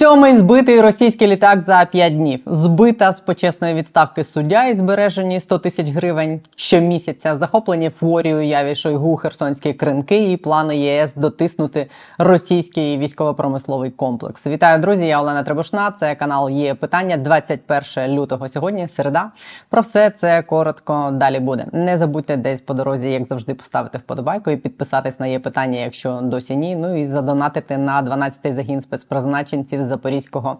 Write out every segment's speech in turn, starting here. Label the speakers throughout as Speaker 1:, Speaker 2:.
Speaker 1: Сьомий збитий російський літак за п'ять днів. Збита з почесної відставки суддя і збережені 100 тисяч гривень щомісяця. Захоплені в хворій уяві Шойгу Херсонські кринки і плани ЄС дотиснути російський військово-промисловий комплекс. Вітаю, друзі! Я Олена Требушна. Це канал є питання 21 лютого. Сьогодні середа. Про все це коротко далі буде. Не забудьте десь по дорозі, як завжди, поставити вподобайку і підписатись на є питання, якщо досі ні. Ну і задонатити на 12-й загін спецпризначенців запорізького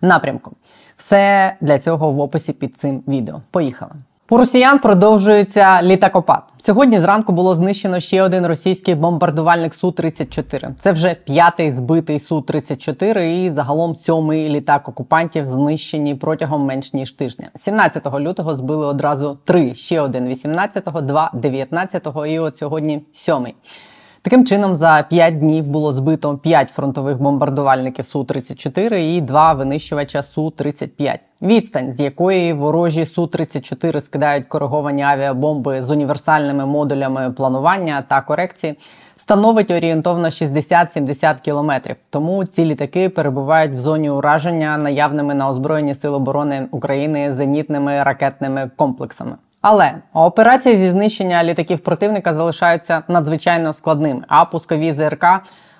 Speaker 1: напрямку. Все для цього в описі під цим відео. Поїхали. У росіян продовжується літакопад. Сьогодні зранку було знищено ще один російський бомбардувальник су 34 Це вже п'ятий збитий су 34 і загалом сьомий літак окупантів знищені протягом менш ніж тижня. 17 лютого збили одразу три: ще один 18-го, два 19-го і от сьогодні сьомий. Таким чином, за 5 днів було збито 5 фронтових бомбардувальників су 34 і 2 винищувача су 35 Відстань, з якої ворожі су 34 скидають кориговані авіабомби з універсальними модулями планування та корекції, становить орієнтовно 60-70 кілометрів. Тому ці літаки перебувають в зоні ураження наявними на озброєнні сил оборони України зенітними ракетними комплексами. Але операції зі знищення літаків противника залишаються надзвичайно складними. А пускові ЗРК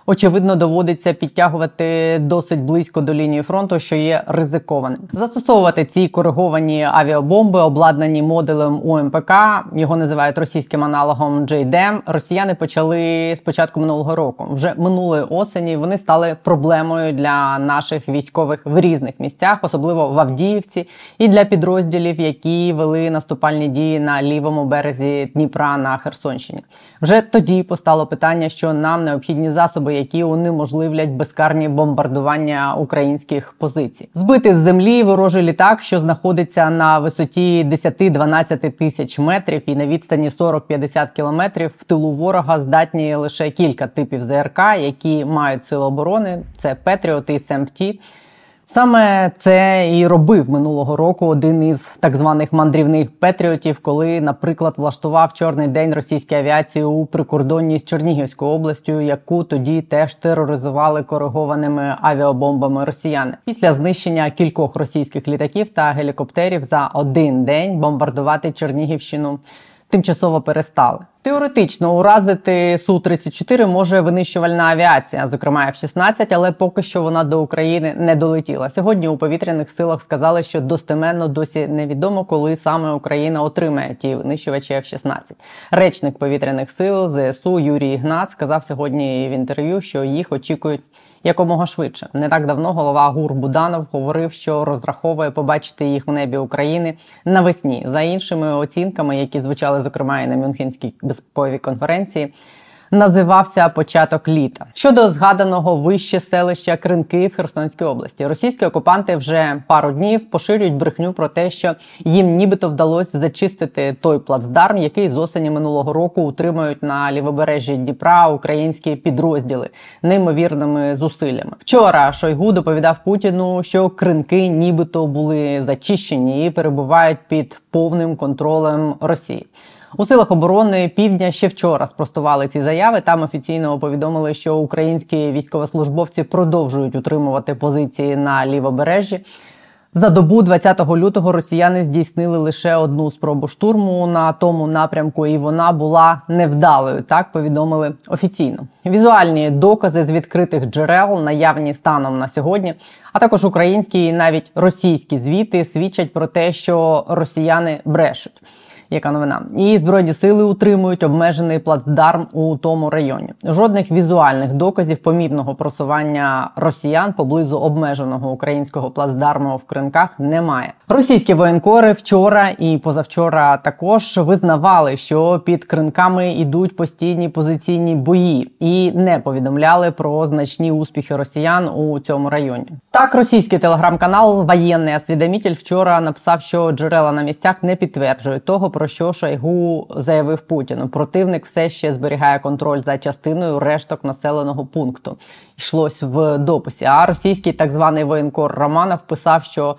Speaker 1: очевидно доводиться підтягувати досить близько до лінії фронту, що є ризикованим. Застосовувати ці кориговані авіабомби, обладнані модулем УМПК, його називають російським аналогом JDM, Росіяни почали з початку минулого року. Вже минулої осені вони стали проблемою для наших військових в різних місцях, особливо в Авдіївці, і для підрозділів, які вели наступальні дії на лівому березі Дніпра на Херсонщині. Вже тоді постало питання, що нам необхідні засоби які унеможливлять безкарні бомбардування українських позицій. Збити з землі ворожий літак, що знаходиться на висоті 10-12 тисяч метрів і на відстані 40-50 кілометрів в тилу ворога здатні лише кілька типів ЗРК, які мають сили оборони. Це Петріот і СМТ. Саме це і робив минулого року один із так званих мандрівних петріотів, коли, наприклад, влаштував чорний день російській авіації у прикордонні з Чернігівською областю, яку тоді теж тероризували коригованими авіабомбами росіяни. Після знищення кількох російських літаків та гелікоптерів за один день бомбардувати Чернігівщину тимчасово перестали. Теоретично уразити су 34 може винищувальна авіація, зокрема F-16, але поки що вона до України не долетіла. Сьогодні у повітряних силах сказали, що достеменно досі невідомо, коли саме Україна отримає ті винищувачі F-16. Речник повітряних сил ЗСУ Юрій Ігнат сказав сьогодні в інтерв'ю, що їх очікують якомога швидше. Не так давно голова ГУР Буданов говорив, що розраховує побачити їх в небі України навесні. За іншими оцінками, які звучали зокрема і на Мюнхенській безпековій конференції називався початок літа. Щодо згаданого вище селища Кринки в Херсонській області, російські окупанти вже пару днів поширюють брехню про те, що їм нібито вдалося зачистити той плацдарм, який з осені минулого року утримують на лівобережжі Дніпра українські підрозділи неймовірними зусиллями. Вчора Шойгу доповідав Путіну, що кринки нібито були зачищені і перебувають під повним контролем Росії. У силах оборони півдня ще вчора спростували ці заяви. Там офіційно повідомили, що українські військовослужбовці продовжують утримувати позиції на лівобережжі. За добу 20 лютого росіяни здійснили лише одну спробу штурму на тому напрямку, і вона була невдалою. Так повідомили офіційно. Візуальні докази з відкритих джерел наявні станом на сьогодні. А також українські і навіть російські звіти свідчать про те, що росіяни брешуть яка новина. І збройні сили утримують обмежений плацдарм у тому районі. Жодних візуальних доказів помітного просування росіян поблизу обмеженого українського плацдарму в кринках немає. Російські воєнкори вчора і позавчора також визнавали, що під кринками йдуть постійні позиційні бої, і не повідомляли про значні успіхи росіян у цьому районі. Так, російський телеграм-канал Воєнний освідомитель вчора написав, що джерела на місцях не підтверджують того про що Шойгу заявив Путіну. Противник все ще зберігає контроль за частиною решток населеного пункту. Йшлось в дописі. А російський так званий воєнкор Романов писав, що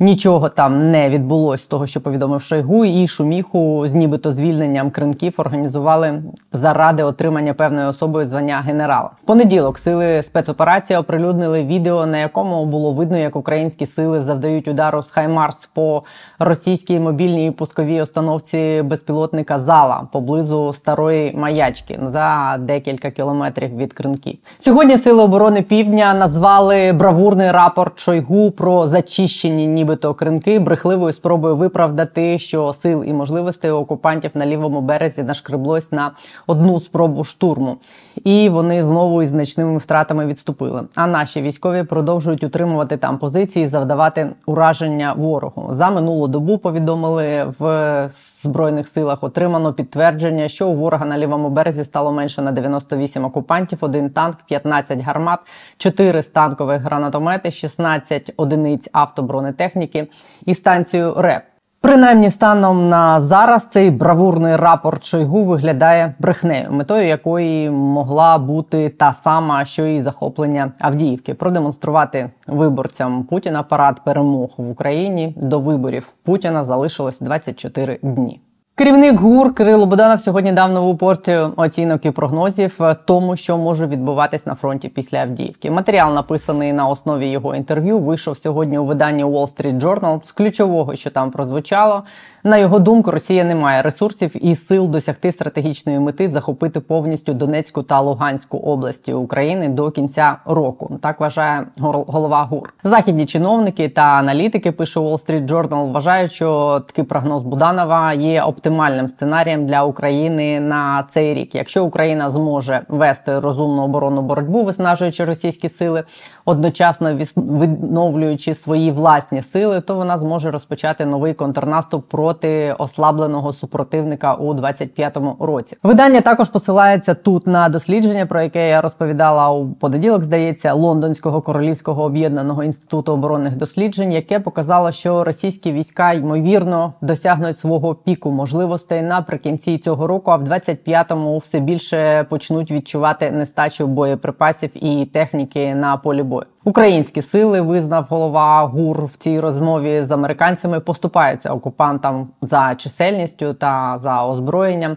Speaker 1: Нічого там не відбулось того, що повідомив Шойгу, і шуміху з нібито звільненням кринків організували заради отримання певною особою звання генерала. В понеділок сили спецоперації оприлюднили відео, на якому було видно, як українські сили завдають удару з Хаймарс по російській мобільній пусковій установці безпілотника зала поблизу старої маячки за декілька кілометрів від кринків. Сьогодні сили оборони півдня назвали бравурний рапорт Шойгу про зачищені нібито кринки брехливою спробою виправдати, що сил і можливостей окупантів на лівому березі нашкреблось на одну спробу штурму, і вони знову із значними втратами відступили. А наші військові продовжують утримувати там позиції, завдавати ураження ворогу. За минулу добу повідомили в збройних силах. Отримано підтвердження, що у ворога на лівому березі стало менше на 98 окупантів, один танк, 15 гармат, 4 станкових гранатомети, 16 одиниць автобронетехніки техніки і станцію РЕП. Принаймні, станом на зараз цей бравурний рапорт Шойгу виглядає брехнею, метою якої могла бути та сама, що і захоплення Авдіївки, продемонструвати виборцям Путіна парад перемог в Україні до виборів Путіна залишилось 24 дні. Керівник ГУР Кирило Буданов сьогодні дав нову порцію оцінок і прогнозів тому, що може відбуватись на фронті після Авдіївки. Матеріал написаний на основі його інтерв'ю. Вийшов сьогодні у виданні Wall Street Journal. З ключового, що там прозвучало, на його думку, Росія не має ресурсів і сил досягти стратегічної мети захопити повністю Донецьку та Луганську області України до кінця року. Так вважає голова ГУР. Західні чиновники та аналітики пише Wall Street Journal, вважають, що такий прогноз Буданова є оптимальним сценарієм для України на цей рік. Якщо Україна зможе вести розумну оборонну боротьбу, виснажуючи російські сили, одночасно відновлюючи свої власні сили, то вона зможе розпочати новий контрнаступ проти ослабленого супротивника у 25-му році. Видання також посилається тут на дослідження, про яке я розповідала у понеділок. Здається, лондонського королівського об'єднаного інституту оборонних досліджень, яке показало, що російські війська ймовірно досягнуть свого піку можливостей наприкінці цього року. А в 25-му все більше почнуть відчувати нестачу боєприпасів і техніки на полі бою. Українські сили визнав голова ГУР в цій розмові з американцями, поступаються окупантам за чисельністю та за озброєнням.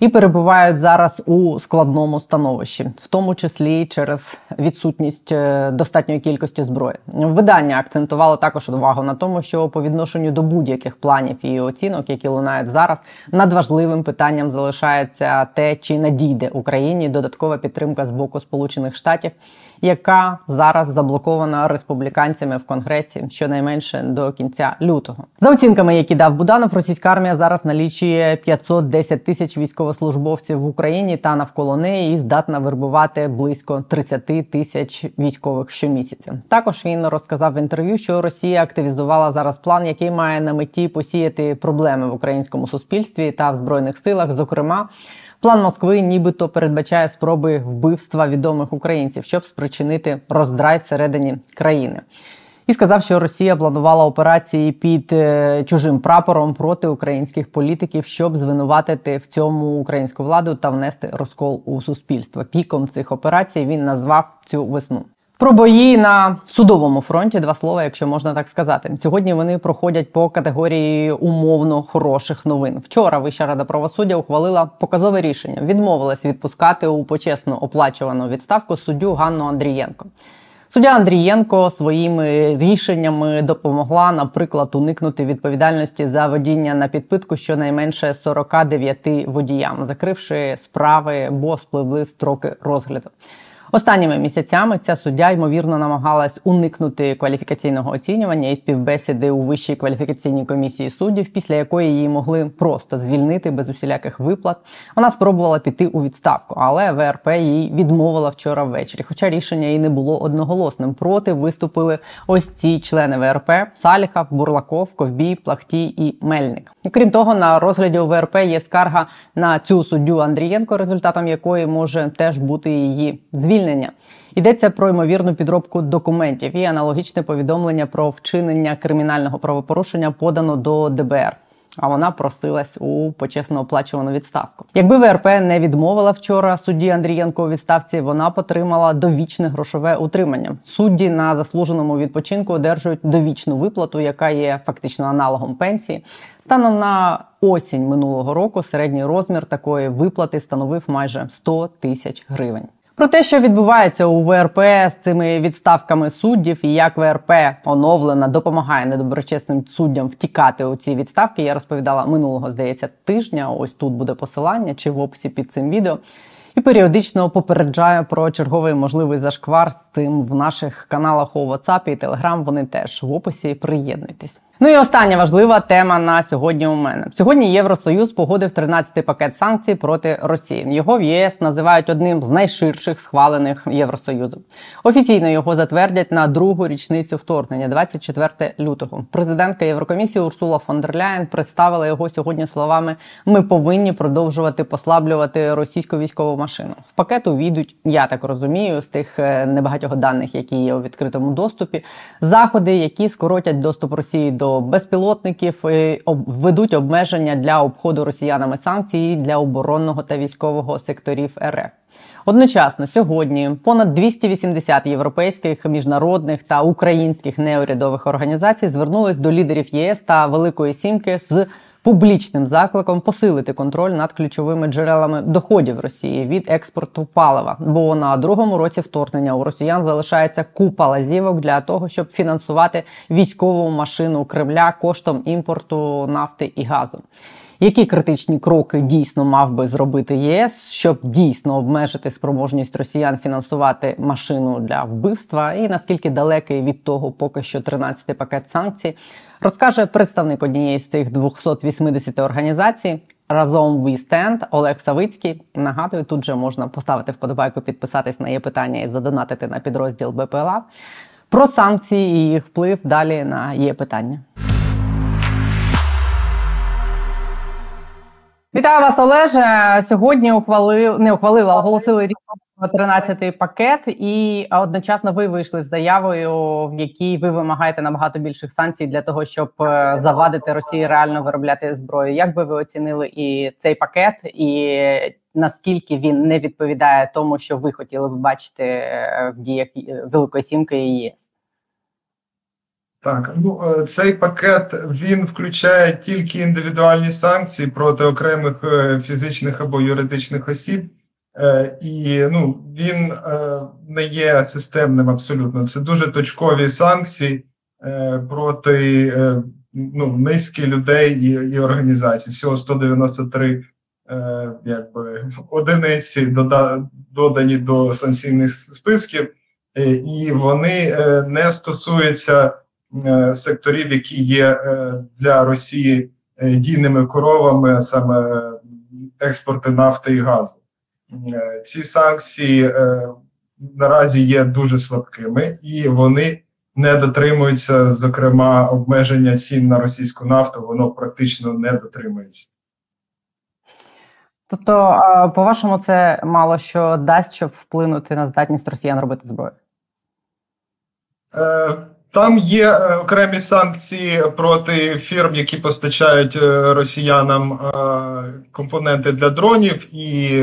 Speaker 1: І перебувають зараз у складному становищі, в тому числі через відсутність е, достатньої кількості зброї. Видання акцентувало також увагу на тому, що по відношенню до будь-яких планів і оцінок, які лунають зараз, надважливим питанням залишається те, чи надійде Україні додаткова підтримка з боку Сполучених Штатів яка зараз заблокована республіканцями в конгресі щонайменше до кінця лютого. За оцінками, які дав Буданов, російська армія зараз налічує 510 тисяч військовослужбовців в Україні та навколо неї і здатна вербувати близько 30 тисяч військових щомісяця. Також він розказав в інтерв'ю, що Росія активізувала зараз план, який має на меті посіяти проблеми в українському суспільстві та в збройних силах, зокрема. План Москви, нібито передбачає спроби вбивства відомих українців, щоб спричинити роздрай всередині країни. І сказав, що Росія планувала операції під е, чужим прапором проти українських політиків, щоб звинуватити в цьому українську владу та внести розкол у суспільство. Піком цих операцій він назвав цю весну. Про бої на судовому фронті два слова, якщо можна так сказати. Сьогодні вони проходять по категорії умовно хороших новин. Вчора Вища рада правосуддя ухвалила показове рішення. Відмовилась відпускати у почесну оплачувану відставку суддю Ганну Андрієнко. Суддя Андрієнко своїми рішеннями допомогла, наприклад, уникнути відповідальності за водіння на підпитку щонайменше 49 водіям, закривши справи, бо спливли строки розгляду. Останніми місяцями ця суддя ймовірно намагалась уникнути кваліфікаційного оцінювання і співбесіди у вищій кваліфікаційній комісії суддів, після якої її могли просто звільнити без усіляких виплат. Вона спробувала піти у відставку, але ВРП їй відмовила вчора ввечері. Хоча рішення і не було одноголосним. Проти виступили ось ці члени ВРП: Саліхав, Бурлаков, Ковбій, Плахтій і Мельник. Крім того, на розгляді у ВРП є скарга на цю суддю Андрієнко, результатом якої може теж бути її звільнення звільнення. Йдеться про ймовірну підробку документів і аналогічне повідомлення про вчинення кримінального правопорушення подано до ДБР. а вона просилась у почесно оплачувану відставку. Якби ВРП не відмовила вчора судді Андрієнко у відставці, вона потримала довічне грошове утримання. Судді на заслуженому відпочинку одержують довічну виплату, яка є фактично аналогом пенсії. Станом на осінь минулого року середній розмір такої виплати становив майже 100 тисяч гривень. Про те, що відбувається у ВРП з цими відставками суддів, і як ВРП оновлена допомагає недоброчесним суддям втікати у ці відставки, я розповідала минулого, здається, тижня. Ось тут буде посилання чи в описі під цим відео. І періодично попереджаю про черговий можливий зашквар з цим в наших каналах у WhatsApp і Telegram. Вони теж в описі. Приєднуйтесь. Ну і остання важлива тема на сьогодні. У мене сьогодні Євросоюз погодив 13-й пакет санкцій проти Росії. Його в ЄС називають одним з найширших схвалених Євросоюзом. Офіційно його затвердять на другу річницю вторгнення, 24 лютого. Президентка Єврокомісії Урсула фон дер Ляєн представила його сьогодні словами: Ми повинні продовжувати послаблювати російську військову машину. В пакет увійдуть, я так розумію, з тих е, небагатьох даних, які є у відкритому доступі, заходи, які скоротять доступ Росії до безпілотників введуть обмеження для обходу росіянами санкцій для оборонного та військового секторів РФ. Одночасно сьогодні понад 280 європейських міжнародних та українських неурядових організацій звернулись до лідерів ЄС та Великої Сімки з публічним закликом посилити контроль над ключовими джерелами доходів Росії від експорту палива. Бо на другому році вторгнення у Росіян залишається купа лазівок для того, щоб фінансувати військову машину Кремля коштом імпорту нафти і газу. Які критичні кроки дійсно мав би зробити ЄС, щоб дійсно обмежити спроможність росіян фінансувати машину для вбивства, і наскільки далекий від того, поки що 13-й пакет санкцій, розкаже представник однієї з цих 280 організацій. Разом We Stand Олег Савицький. Нагадую, тут же можна поставити вподобайку, підписатись на є питання і задонатити на підрозділ БПЛА. Про санкції і їх вплив далі на є питання. Вітаю вас, Олеже. Сьогодні ухвалили не ухвалили, а оголосили рішення 13-й пакет, і одночасно ви вийшли з заявою, в якій ви вимагаєте набагато більших санкцій для того, щоб е, завадити Росії реально виробляти зброю. Як би ви оцінили і цей пакет, і наскільки він не відповідає тому, що ви хотіли б бачити е, в діях е, Великої Сімки і ЄС?
Speaker 2: Так, ну е, цей пакет він включає тільки індивідуальні санкції проти окремих е, фізичних або юридичних осіб, е, і ну він не є системним абсолютно. Це дуже точкові санкції проти ну, низки людей і і організацій. Всього 193 якби одиниці додані до санкційних списків, і вони не стосуються. Е, секторів, які є е, для Росії е, дійними коровами, саме експорти нафти і газу. Ці санкції наразі є дуже слабкими і вони не дотримуються, зокрема, обмеження цін на російську нафту, воно практично не дотримується.
Speaker 1: Тобто, по-вашому, це мало що дасть, щоб вплинути на здатність росіян робити зброю?
Speaker 2: Там є е, окремі санкції проти фірм, які постачають е, росіянам е, компоненти для дронів, і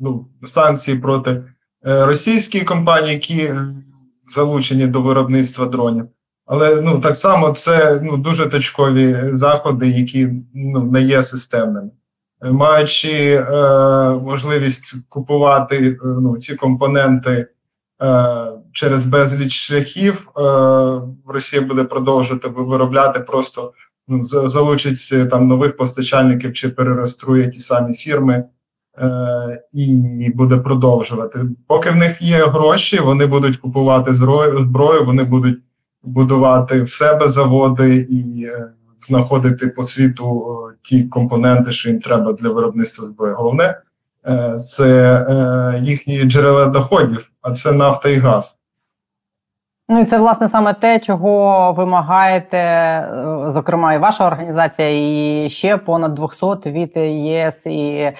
Speaker 2: ну, санкції проти російських компаній, які залучені до виробництва дронів. Але ну так само це ну дуже точкові заходи, які ну не є системними. Маючи е, можливість купувати ну, ці компоненти. Е, через безліч шляхів е, Росія буде продовжувати виробляти, просто ну, залучить е, там нових постачальників чи перереструє ті самі фірми. І буде продовжувати. Поки в них є гроші, вони будуть купувати зброю, вони будуть будувати в себе заводи і знаходити по світу ті компоненти, що їм треба для виробництва зброї. Головне це е, їхні джерела доходів, а це нафта і газ.
Speaker 1: Ну і це власне саме те, чого вимагаєте, е, зокрема, і ваша організація, і ще понад 200 від ЄС і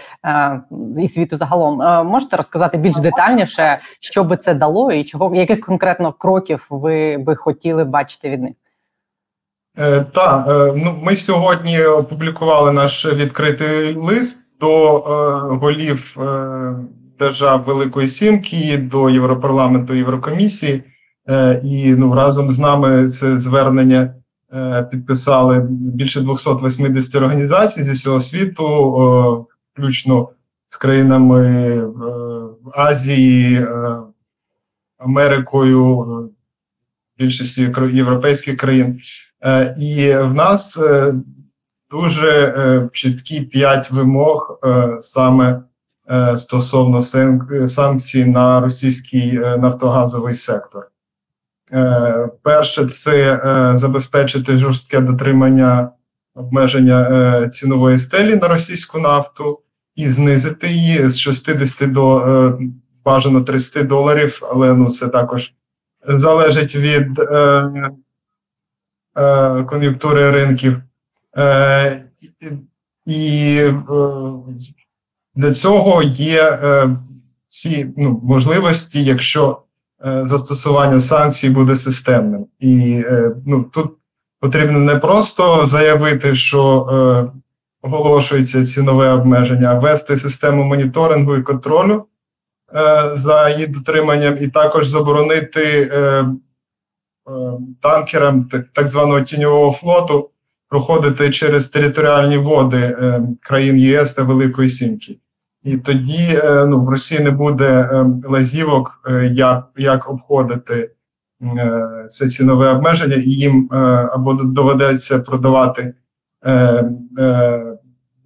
Speaker 1: і світу загалом. Можете розказати більш детальніше, що би це дало, і чого яких конкретно кроків ви би хотіли бачити від них?
Speaker 2: Е, Так, е, ну ми сьогодні опублікували наш відкритий лист до е, голів е, держав Великої Сімки, до Європарламенту Єврокомісії, е, і ну разом з нами це звернення підписали більше 280 організацій зі всього світу, включно з країнами Азії, Америкою, більшості європейських країн. І в нас дуже чіткі п'ять вимог саме стосовно санкцій на російський нафтогазовий сектор. Перше, це забезпечити жорстке дотримання обмеження цінової стелі на російську нафту і знизити її з 60 до бажано 30 доларів, але ну це також залежить від е, е, кон'юнктури ринків. Е, І е, для цього є е, всі ну, можливості, якщо застосування санкцій буде системним. І ну, тут потрібно не просто заявити, що оголошується цінове обмеження, а ввести систему моніторингу і контролю. За її дотриманням, і також заборонити танкерам так званого тіньового флоту проходити через територіальні води країн ЄС та Великої Сімки. І тоді ну, в Росії не буде лазівок, як як обходити це цінове обмеження, і їм або доведеться продавати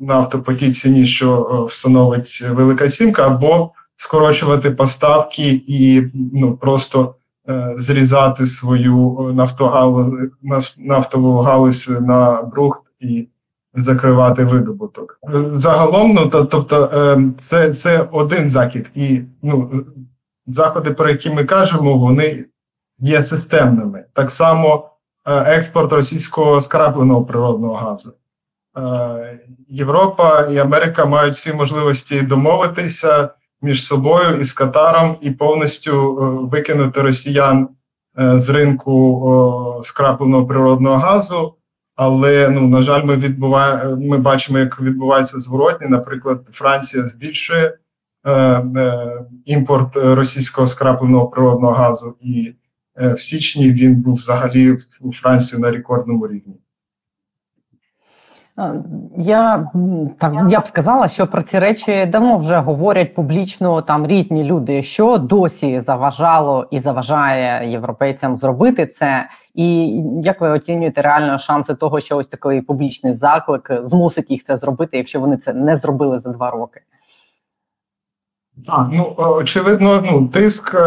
Speaker 2: нафту по тій ціні, що встановить Велика Сімка, або скорочувати поставки і ну просто е, зрізати свою нафтогалу, нафтову галузь на брухт і закривати видобуток. Загалом, ну то, тобто, е, це це один захід, і ну заходи, про які ми кажемо, вони є системними. Так само е, експорт російського скрапленого природного газу. Е, Європа і Америка мають всі можливості домовитися між собою і з Катаром і повністю е, викинути росіян е, з ринку скрапленого природного газу. Але ну на жаль, ми відбуває, ми бачимо, як відбувається зворотні. Наприклад, Франція збільшує е, е, імпорт російського скрапленого природного газу, і е, в січні він був взагалі у Франції на рекордному рівні.
Speaker 1: Я так я б сказала, що про ці речі давно вже говорять публічно там різні люди, що досі заважало і заважає європейцям зробити це. І як ви оцінюєте реально шанси того, що ось такий публічний заклик змусить їх це зробити, якщо вони це не зробили за два роки?
Speaker 2: Так, ну очевидно, ну тиск е,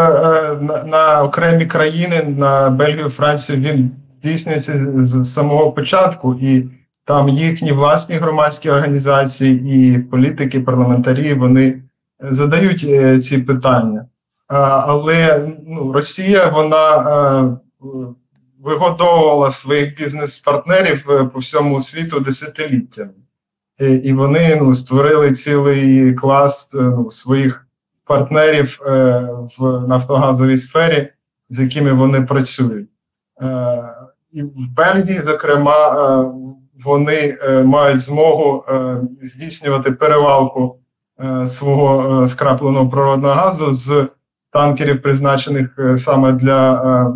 Speaker 2: на, на окремі країни на Бельгію, Францію він здійснюється з самого початку і. Там їхні власні громадські організації і політики, парламентарі вони задають е, ці питання. Але ну, Росія вона е, вигодовувала своїх бізнес-партнерів е, по всьому світу десятиліттями. І вони ну, створили цілий клас ну, своїх партнерів в нафтогазовій сфері, з якими вони працюють. І в Бельгії, зокрема, вони е, мають змогу е, здійснювати перевалку е, свого скрапленого природного газу з танкерів, призначених саме для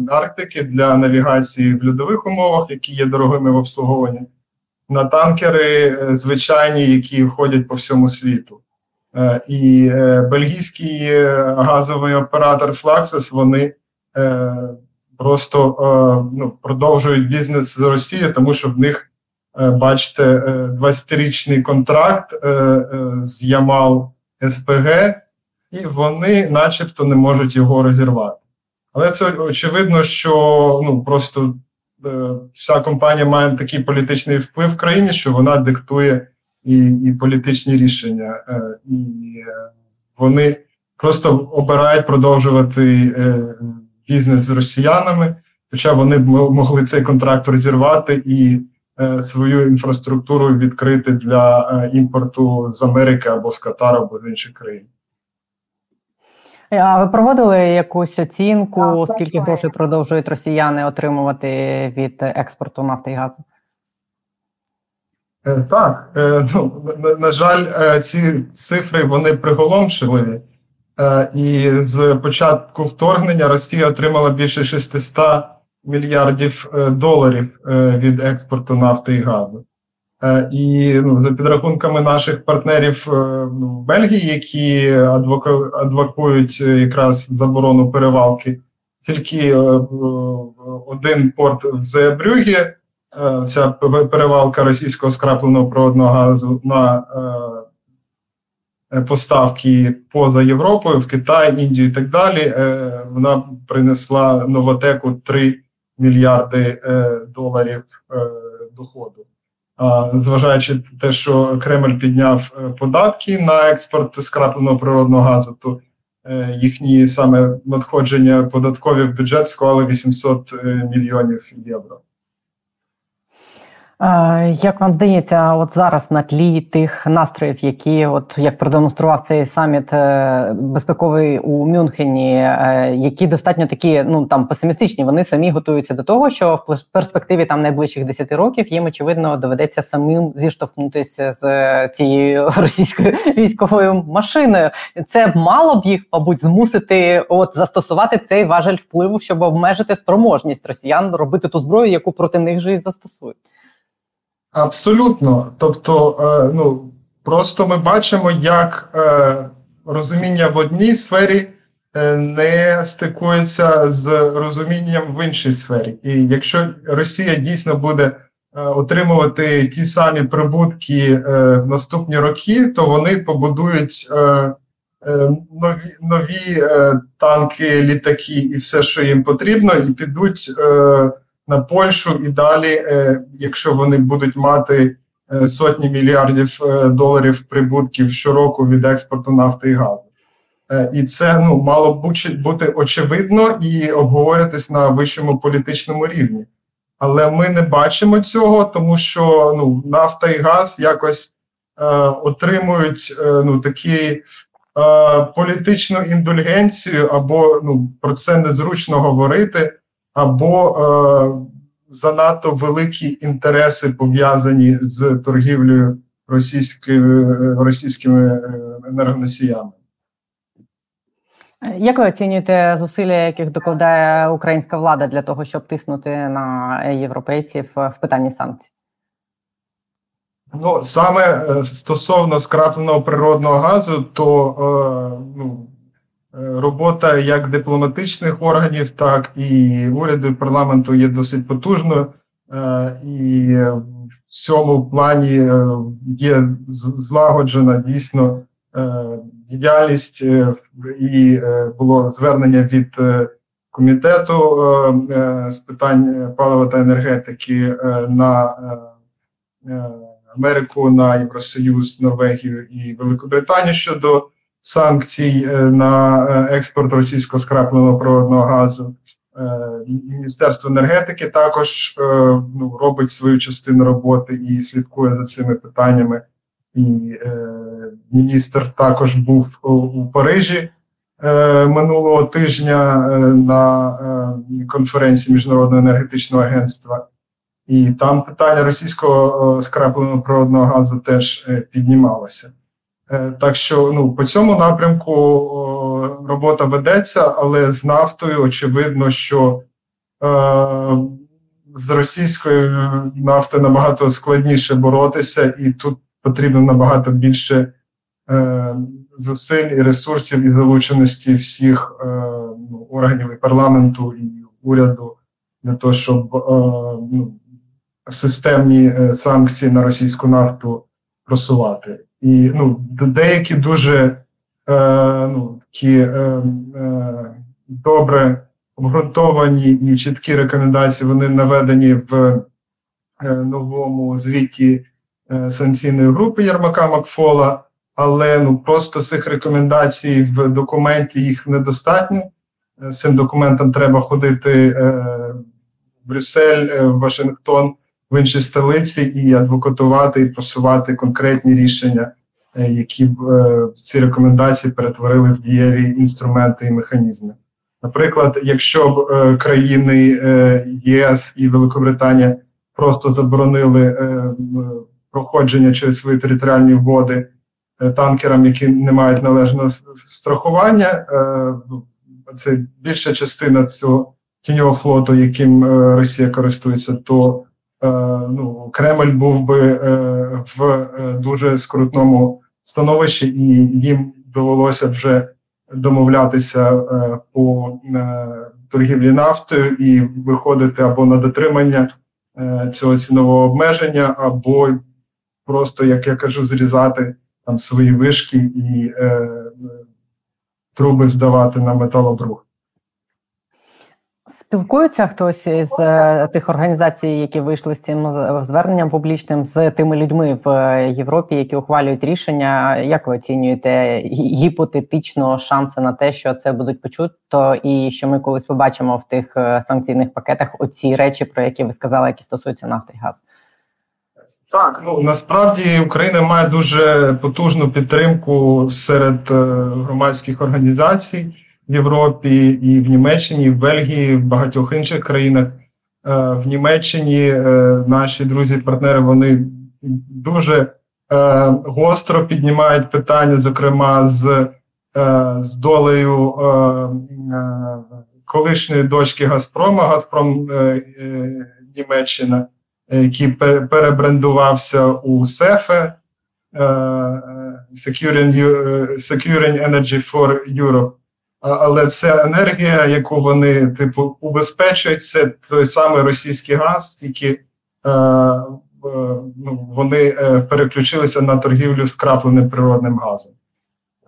Speaker 2: Арктики, для навігації в льодових умовах, які є дорогими в обслуговуванні, на танкери звичайні, які входять по всьому світу. І бельгійський газовий оператор Fluxus, вони просто ну, продовжують бізнес з Росією, тому що в них бачите, 20-річний е, контракт е, з Ямал СПГ, і вони, начебто, не можуть його розірвати. Але це очевидно, що ну просто вся компанія має такий політичний вплив в країні, що вона диктує і і політичні рішення, і вони просто обирають продовжувати бізнес з росіянами, хоча вони могли цей контракт розірвати і Е, свою інфраструктуру відкрити для е, імпорту з Америки або з Катару або з інших країн.
Speaker 1: А ви проводили якусь оцінку? Так, скільки грошей продовжують росіяни отримувати від експорту нафти і газу?
Speaker 2: Е, так, е, ну на, на жаль, е, ці цифри вони приголомшливі. І з початку вторгнення Росія отримала більше 600 мільярдів доларів від експорту нафти і газу. І ну, за підрахунками наших партнерів ну, в Бельгії, які адвокують якраз заборону перевалки, тільки один порт в Зебрюгі Е, ця перевалка російського скрапленого природного газу на е, поставки поза Європою, в Китай, Індію і так далі, е, вона принесла новотеку 3 мільярди доларів доходу. Зважаючи те, що Кремль підняв податки на експорт скрапленого природного газу, то їхні саме надходження податкові в бюджет склали 800 мільйонів євро.
Speaker 1: Як вам здається, от зараз на тлі тих настроїв, які от як продемонстрував цей саміт е, безпековий у Мюнхені, е, які достатньо такі ну там песимістичні, вони самі готуються до того, що в перспективі там найближчих 10 років їм очевидно доведеться самим зіштовхнутися з цією російською військовою машиною. Це мало б їх, мабуть, змусити от застосувати цей важель впливу, щоб обмежити спроможність росіян робити ту зброю, яку проти них же і застосують.
Speaker 2: Абсолютно. Тобто, е, ну просто ми бачимо, як е, розуміння в одній сфері е, не стикується з розумінням в іншій сфері. І якщо Росія дійсно буде отримувати ті самі прибутки в наступні роки, то вони побудують нові нові танки, літаки і все, що їм потрібно, і підуть на Польщу і далі, е, якщо вони будуть мати е, сотні мільярдів е, доларів прибутків щороку від експорту нафти і газу. І це ну мало б бути очевидно і обговорюватись на вищому політичному рівні. Але ми не бачимо цього, тому що ну нафта і газ якось е, отримують е, ну такі е, політичну індульгенцію, або ну про це незручно говорити або е, занадто великі інтереси пов'язані з торгівлею російськими, російськими е, енергоносіями.
Speaker 1: Як ви оцінюєте зусилля, яких докладає українська влада для того, щоб тиснути на європейців в питанні санкцій?
Speaker 2: Ну саме е, стосовно скрапленого природного газу, то е, ну, Е, робота як дипломатичних органів, так і уряду і парламенту є досить потужною, е, і в цьому плані е, є злагоджена дійсно діяльність, і було звернення від комітету з питань палива та енергетики на Америку, на Євросоюз, Норвегію і Великобританію щодо санкцій е, на е, експорт російського скрапленого природного газу. Е, Міністерство енергетики також ну, робить свою частину роботи і слідкує за цими питаннями. І е, міністр також був у, Парижі е, минулого тижня е, на е, конференції Міжнародного енергетичного агентства, і там питання російського скрапленого природного газу теж піднімалося. Е, так що ну по цьому напрямку робота ведеться, але з нафтою очевидно, що е, з російською нафтою набагато складніше боротися, і тут потрібно набагато більше е, зусиль і ресурсів і залученості всіх ну, органів і парламенту і уряду для того, щоб ну, системні санкції на російську нафту просувати. І ну, деякі дуже е, ну, такі е, е, добре обґрунтовані і чіткі рекомендації вони наведені в е, новому звіті е, санкційної групи Єрмака Макфола, але ну просто цих рекомендацій в документі їх недостатньо. З цим документом треба ходити е, в Брюссель, е, в Вашингтон в іншій столиці і адвокатувати і просувати конкретні рішення які б ці рекомендації перетворили в дієві інструменти і механізми. Наприклад, якщо б країни ЄС і Великобританія просто заборонили проходження через свої територіальні води танкерам, які не мають належного страхування, це більша частина цього тіньового флоту, яким е, Росія користується, то е, ну, Кремль був би е, в дуже скрутному становищі, і їм довелося вже домовлятися по торгівлі нафтою і виходити або на дотримання цього цінового обмеження, або просто, як я кажу, зрізати там свої вишки і труби здавати на металобрух.
Speaker 1: Спілкується хтось із е, тих організацій, які вийшли з цим зверненням публічним з тими людьми в е, Європі, які ухвалюють рішення. Як ви оцінюєте гіпотетично шанси на те, що це будуть почуто, і що ми колись побачимо в тих е, санкційних пакетах оці речі, про які ви сказали, які стосуються нафти і газу?
Speaker 2: Так, ну насправді Україна має дуже потужну підтримку серед громадських організацій в Європі, і в Німеччині, і в Бельгії, і в багатьох інших країнах. Е, в Німеччині е, наші друзі-партнери вони дуже е, гостро піднімають питання, зокрема з з долею колишньої дочки Газпрома, Газпром Німеччина, який перебрендувався у СЕФЕ Securing Energy for Europe але це енергія, яку вони типу убезпечують, це той самий російський газ, тільки е, ну, вони е, переключилися на торгівлю скрапленим природним газом.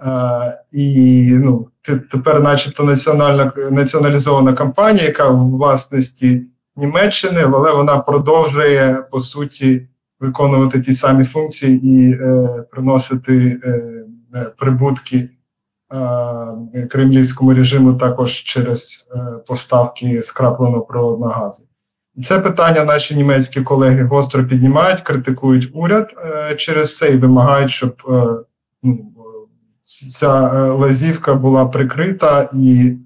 Speaker 2: Е, і ну, тепер, начебто, національна націоналізована компанія, яка в власності Німеччини, але вона продовжує по суті виконувати ті самі функції і е, приносити е прибутки. Е, кремлівському режиму також через е, поставки скрапленого природного газу. Це питання наші німецькі колеги гостро піднімають, критикують уряд е, через це і вимагають, щоб ну, ця лазівка була прикрита, і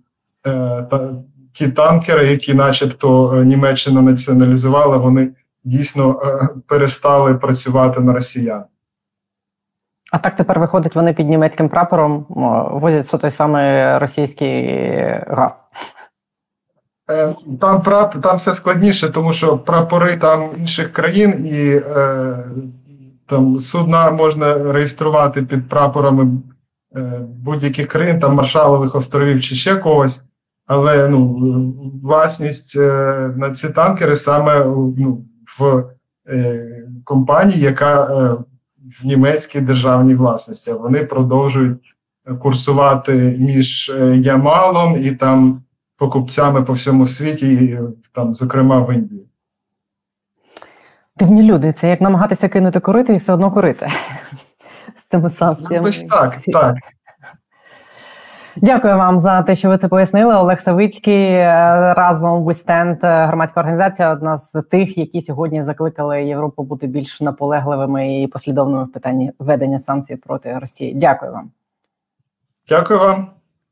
Speaker 2: ті танкери, які, начебто, Німеччина націоналізувала, вони дійсно перестали працювати на росіян.
Speaker 1: А так тепер виходить, вони під німецьким прапором возять той самий російський газ.
Speaker 2: Е, там прап, там все складніше, тому що прапори там інших країн і е, там судна можна реєструвати під прапорами е, будь-яких країн, там Маршалових островів чи ще когось. Але ну, власність е, на ці танкери саме ну, в е, компанії, яка е, в німецькій державній власності. Вони продовжують курсувати між е, Ямалом і там покупцями по всьому світі, і, там, зокрема в Індії.
Speaker 1: Дивні люди, це як намагатися кинути курити і все одно курити з цими санкціями.
Speaker 2: Ось так, так.
Speaker 1: Дякую вам за те, що ви це пояснили. Олег Савицький е, разом Вестенд, громадська організація, одна з тих, які сьогодні закликали Європу бути більш наполегливими і послідовними в питанні введення санкцій проти Росії. Дякую вам.
Speaker 2: Дякую вам.